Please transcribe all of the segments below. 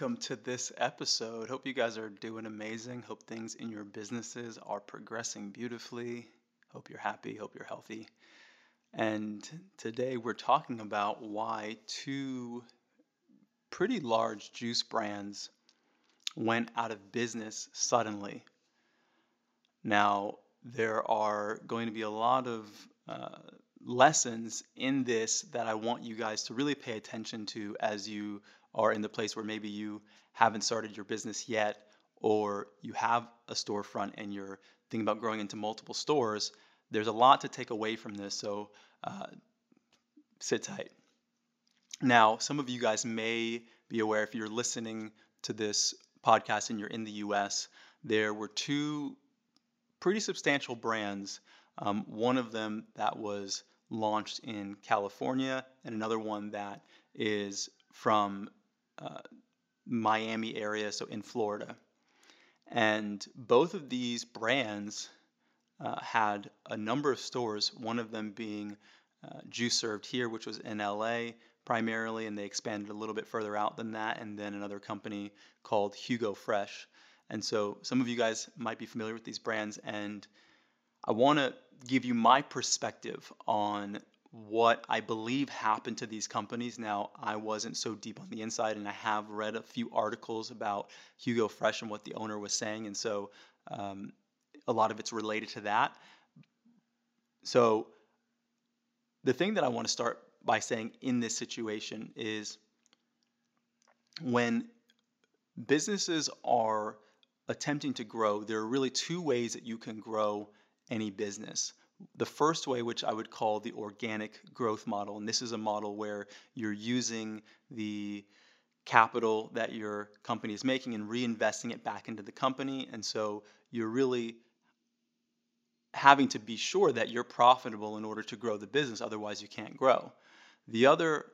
Welcome to this episode. Hope you guys are doing amazing. Hope things in your businesses are progressing beautifully. Hope you're happy. Hope you're healthy. And today we're talking about why two pretty large juice brands went out of business suddenly now, there are going to be a lot of uh, lessons in this that I want you guys to really pay attention to as you are in the place where maybe you haven't started your business yet, or you have a storefront and you're thinking about growing into multiple stores. There's a lot to take away from this, so uh, sit tight. Now, some of you guys may be aware if you're listening to this podcast and you're in the US, there were two pretty substantial brands. Um, one of them that was launched in California, and another one that is from uh, Miami area, so in Florida. And both of these brands uh, had a number of stores, one of them being uh, Juice Served Here, which was in LA primarily, and they expanded a little bit further out than that, and then another company called Jugo Fresh. And so some of you guys might be familiar with these brands, and I want to give you my perspective on what I believe happened to these companies. Now, I wasn't so deep on the inside, and I have read a few articles about Jugo Fresh and what the owner was saying, and so um, a lot of it's related to that. So, the thing that I want to start by saying in this situation is when businesses are attempting to grow, there are really two ways that you can grow any business. The first way, which I would call the organic growth model, and this is a model where you're using the capital that your company is making and reinvesting it back into the company. And so you're really having to be sure that you're profitable in order to grow the business, otherwise, you can't grow. The other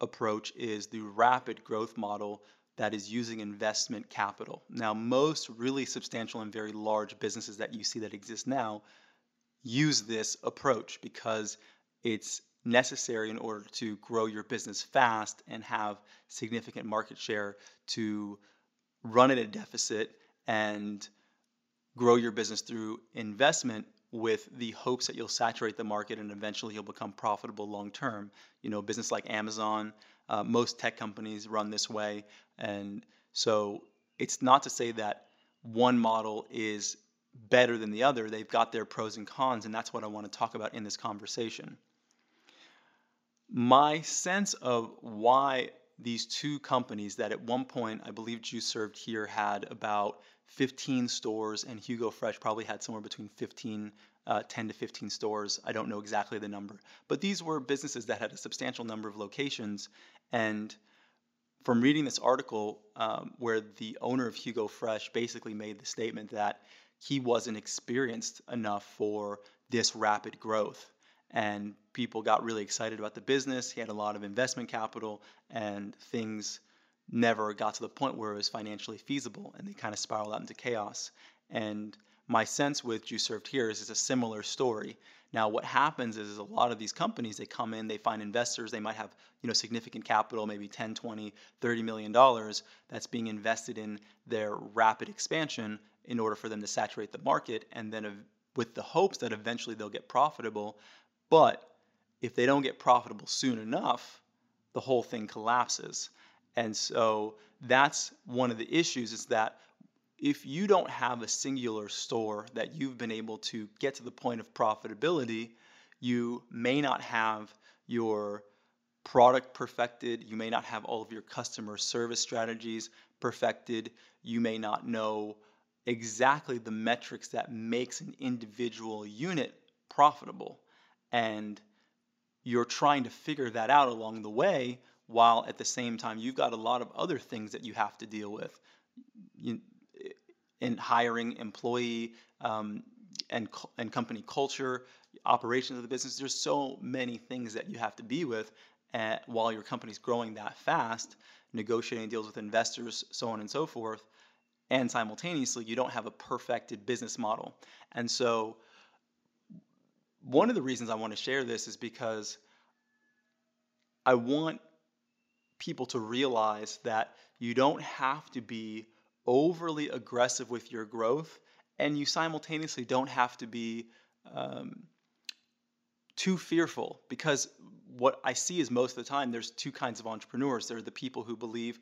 approach is the rapid growth model, that is using investment capital. Now, most really substantial and very large businesses that you see that exist now use this approach because it's necessary in order to grow your business fast and have significant market share to run at a deficit and grow your business through investment with the hopes that you'll saturate the market and eventually you'll become profitable long term. You know, business like Amazon, uh, most tech companies run this way. And so it's not to say that one model is better than the other. They've got their pros and cons, and that's what I want to talk about in this conversation. My sense of why these two companies that at one point I believe Juice Served here had about 15 stores, and Jugo Fresh probably had somewhere between 15, uh, 10 to 15 stores. I don't know exactly the number, but these were businesses that had a substantial number of locations, and from reading this article um, where the owner of Jugo Fresh basically made the statement that he wasn't experienced enough for this rapid growth. And people got really excited about the business. He had a lot of investment capital, and things never got to the point where it was financially feasible, and they kind of spiraled out into chaos. And my sense with Juice Served Here is it's a similar story. Now, what happens is, is a lot of these companies, they come in, they find investors, they might have you know significant capital, maybe 10, 20, 30 million dollars that's being invested in their rapid expansion in order for them to saturate the market, and then with the hopes that eventually they'll get profitable. But if they don't get profitable soon enough, the whole thing collapses. And so that's one of the issues is that if you don't have a singular store that you've been able to get to the point of profitability, you may not have your product perfected, you may not have all of your customer service strategies perfected, you may not know exactly the metrics that makes an individual unit profitable. And you're trying to figure that out along the way while at the same time you've got a lot of other things that you have to deal with. You, in hiring employee um, and, and company culture operations of the business. There's so many things that you have to be with at, uh, while your company's growing that fast negotiating deals with investors so on and so forth and simultaneously you don't have a perfected business model. And so one of the reasons I want to share this is because I want people to realize that you don't have to be overly aggressive with your growth, and you simultaneously don't have to be um, too fearful because what I see is most of the time there's two kinds of entrepreneurs. There are the people who believe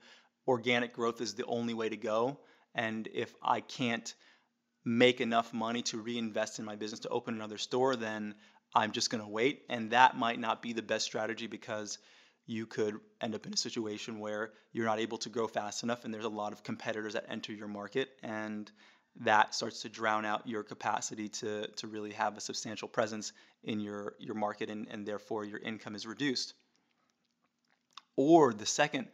organic growth is the only way to go, and if I can't make enough money to reinvest in my business to open another store, then I'm just going to wait. And that might not be the best strategy because you could end up in a situation where you're not able to grow fast enough and there's a lot of competitors that enter your market and that starts to drown out your capacity to, to really have a substantial presence in your, your market and, and therefore your income is reduced. Or the second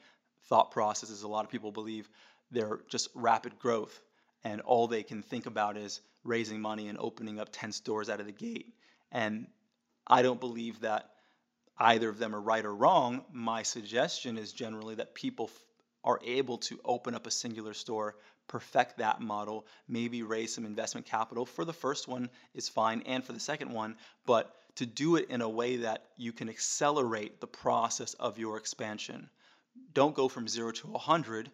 thought process is a lot of people believe they're just rapid growth and all they can think about is raising money and opening up 10 stores out of the gate. And I don't believe that either of them are right or wrong. My suggestion is generally that people f- are able to open up a singular store, perfect that model, maybe raise some investment capital. For the first one is fine, and for the second one, but to do it in a way that you can accelerate the process of your expansion. Don't go from zero to 100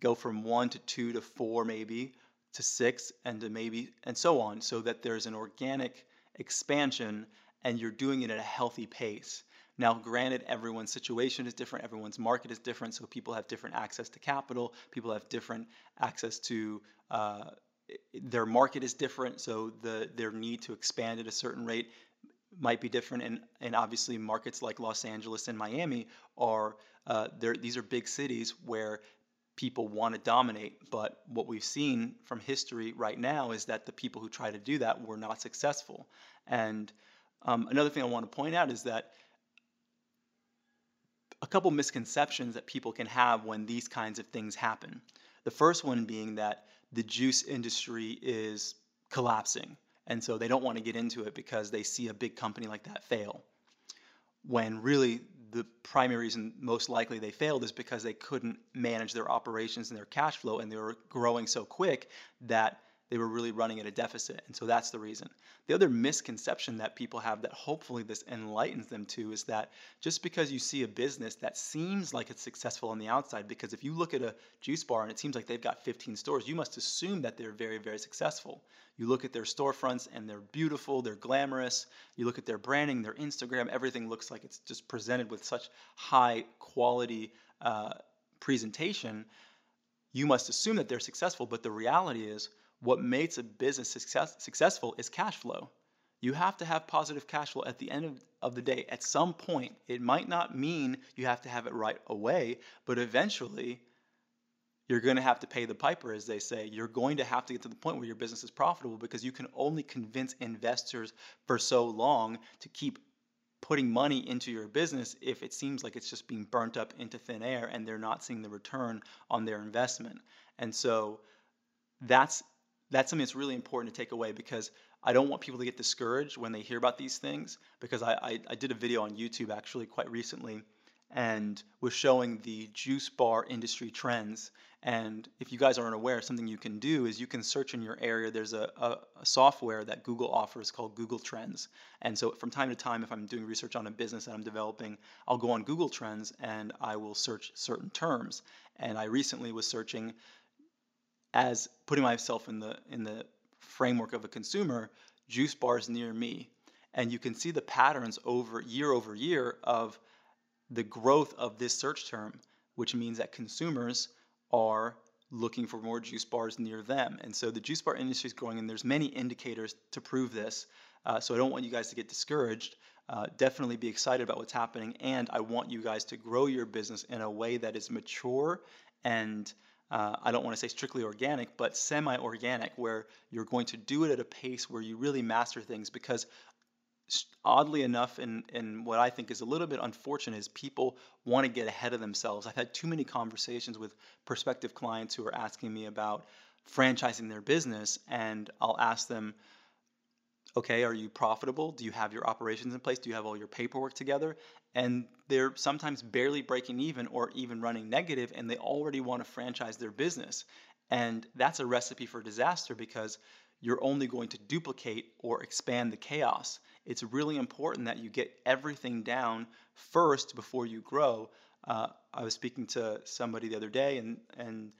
go from one to two to four maybe to six and to maybe and so on so that there's an organic expansion and you're doing it at a healthy pace now granted everyone's situation is different everyone's market is different so people have different access to capital people have different access to uh, their market is different so the their need to expand at a certain rate might be different and and obviously markets like Los Angeles and Miami are uh, these are big cities where people want to dominate. But what we've seen from history right now is that the people who try to do that were not successful. And um, another thing I want to point out is that a couple misconceptions that people can have when these kinds of things happen. The first one being that the juice industry is collapsing. And so they don't want to get into it because they see a big company like that fail. When really the primary reason most likely they failed is because they couldn't manage their operations and their cash flow and they were growing so quick that they were really running at a deficit. And so that's the reason. The other misconception that people have that hopefully this enlightens them to is that just because you see a business that seems like it's successful on the outside, because if you look at a juice bar and it seems like they've got 15 stores, you must assume that they're very, very successful. You look at their storefronts and they're beautiful, they're glamorous. You look at their branding, their Instagram, everything looks like it's just presented with such high quality uh, presentation. You must assume that they're successful, but the reality is, what makes a business success, successful is cash flow. You have to have positive cash flow at the end of, of the day. At some point, it might not mean you have to have it right away, but eventually you're going to have to pay the piper, as they say. You're going to have to get to the point where your business is profitable because you can only convince investors for so long to keep putting money into your business if it seems like it's just being burnt up into thin air and they're not seeing the return on their investment. And so that's that's something that's really important to take away because I don't want people to get discouraged when they hear about these things because I, I, I did a video on YouTube actually quite recently and was showing the juice bar industry trends. And if you guys aren't aware, something you can do is you can search in your area. There's a, a, a, software that Google offers called Google Trends. And so from time to time, if I'm doing research on a business that I'm developing, I'll go on Google Trends and I will search certain terms. And I recently was searching as putting myself in the in the framework of a consumer, juice bars near me. And you can see the patterns over year over year of the growth of this search term, which means that consumers are looking for more juice bars near them. And so the juice bar industry is growing, and there's many indicators to prove this. Uh, so I don't want you guys to get discouraged. Uh, definitely be excited about what's happening, and I want you guys to grow your business in a way that is mature and uh, I don't want to say strictly organic, but semi organic, where you're going to do it at a pace where you really master things because oddly enough, and, and what I think is a little bit unfortunate is people want to get ahead of themselves. I've had too many conversations with prospective clients who are asking me about franchising their business, and I'll ask them, okay, are you profitable? Do you have your operations in place? Do you have all your paperwork together? And they're sometimes barely breaking even or even running negative, and they already want to franchise their business. And that's a recipe for disaster because you're only going to duplicate or expand the chaos. It's really important that you get everything down first before you grow. Uh, I was speaking to somebody the other day, and and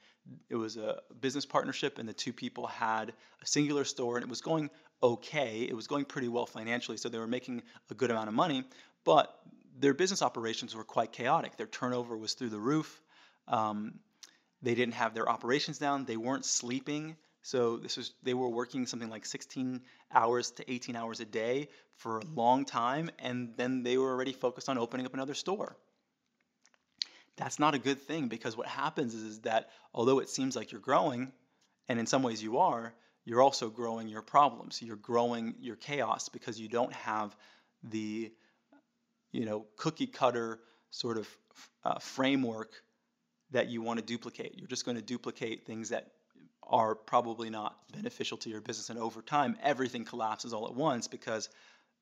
it was a business partnership, and the two people had a singular store, and it was going okay. It was going pretty well financially, so they were making a good amount of money, but their business operations were quite chaotic. Their turnover was through the roof. Um, they didn't have their operations down. They weren't sleeping. So this was they were working something like 16 hours to 18 hours a day for a long time, and then they were already focused on opening up another store. That's not a good thing because what happens is, is that although it seems like you're growing, and in some ways you are, you're also growing your problems. You're growing your chaos because you don't have the you know cookie cutter sort of uh, framework that you want to duplicate. You're just going to duplicate things that are probably not beneficial to your business. And over time, everything collapses all at once because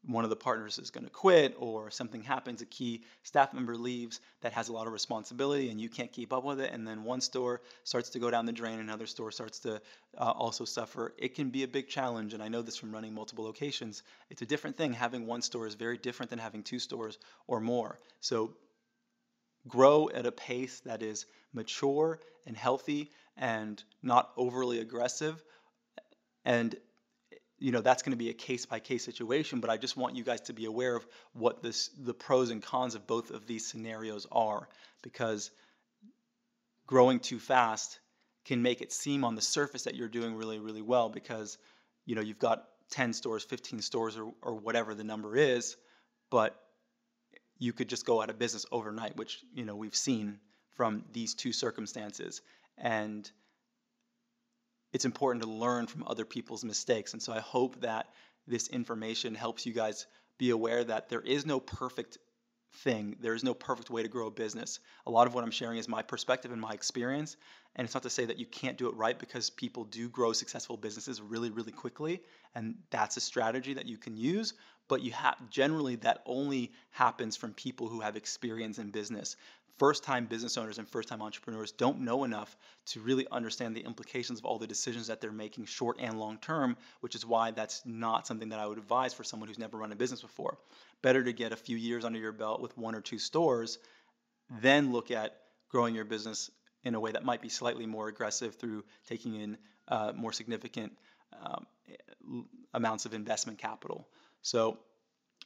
one of the partners is going to quit or something happens, a key staff member leaves that has a lot of responsibility and you can't keep up with it. And then one store starts to go down the drain, another store starts to uh, also suffer. It can be a big challenge. And I know this from running multiple locations. It's a different thing. Having one store is very different than having two stores or more. So grow at a pace that is mature and healthy and not overly aggressive. And you know that's going to be a case by case situation but i just want you guys to be aware of what this the pros and cons of both of these scenarios are because growing too fast can make it seem on the surface that you're doing really really well because you know you've got 10 stores 15 stores or, or whatever the number is but you could just go out of business overnight, which you know we've seen from these two circumstances. And it's important to learn from other people's mistakes. And so I hope that this information helps you guys be aware that there is no perfect thing. There is no perfect way to grow a business. A lot of what I'm sharing is my perspective and my experience. And it's not to say that you can't do it right because people do grow successful businesses really, really quickly. And that's a strategy that you can use but you have generally that only happens from people who have experience in business. First time business owners and first time entrepreneurs don't know enough to really understand the implications of all the decisions that they're making short and long term which is why that's not something that i would advise for someone who's never run a business before. Better to get a few years under your belt with one or two stores then look at growing your business in a way that might be slightly more aggressive through taking in uh, more significant um, amounts of investment capital so,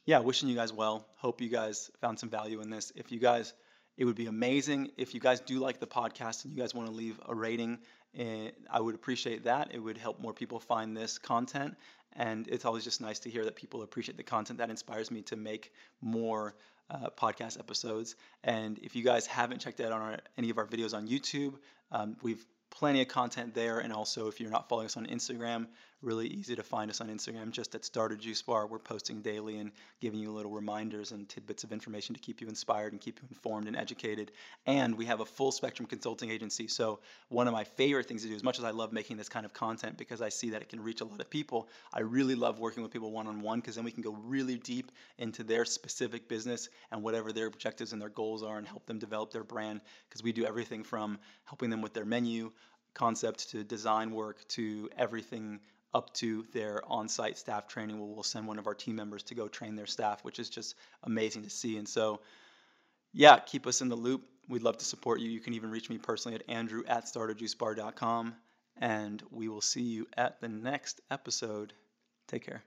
yeah, wishing you guys well. Hope you guys found some value in this. If you guys, it would be amazing if you guys do like the podcast and you guys want to leave a rating. Eh, I would appreciate that. It would help more people find this content. And it's always just nice to hear that people appreciate the content. That inspires me to make more uh, podcast episodes. And if you guys haven't checked out on our, any of our videos on YouTube, um, we've plenty of content there. And also, if you're not following us on Instagram, really easy to find us on Instagram, just at Start A Juice Bar. We're posting daily and giving you little reminders and tidbits of information to keep you inspired and keep you informed and educated. And we have a full spectrum consulting agency. So, one of my favorite things to do, as much as I love making this kind of content because I see that it can reach a lot of people, I really love working with people one on one because then we can go really deep into their specific business and whatever their objectives and their goals are and help them develop their brand because we do everything from helping them with their menu concept to design work to everything up to their on-site staff training where we'll send one of our team members to go train their staff, which is just amazing to see. And so, yeah, keep us in the loop. We'd love to support you. You can even reach me personally at andrew at startajuicebar.com. And we will see you at the next episode. Take care.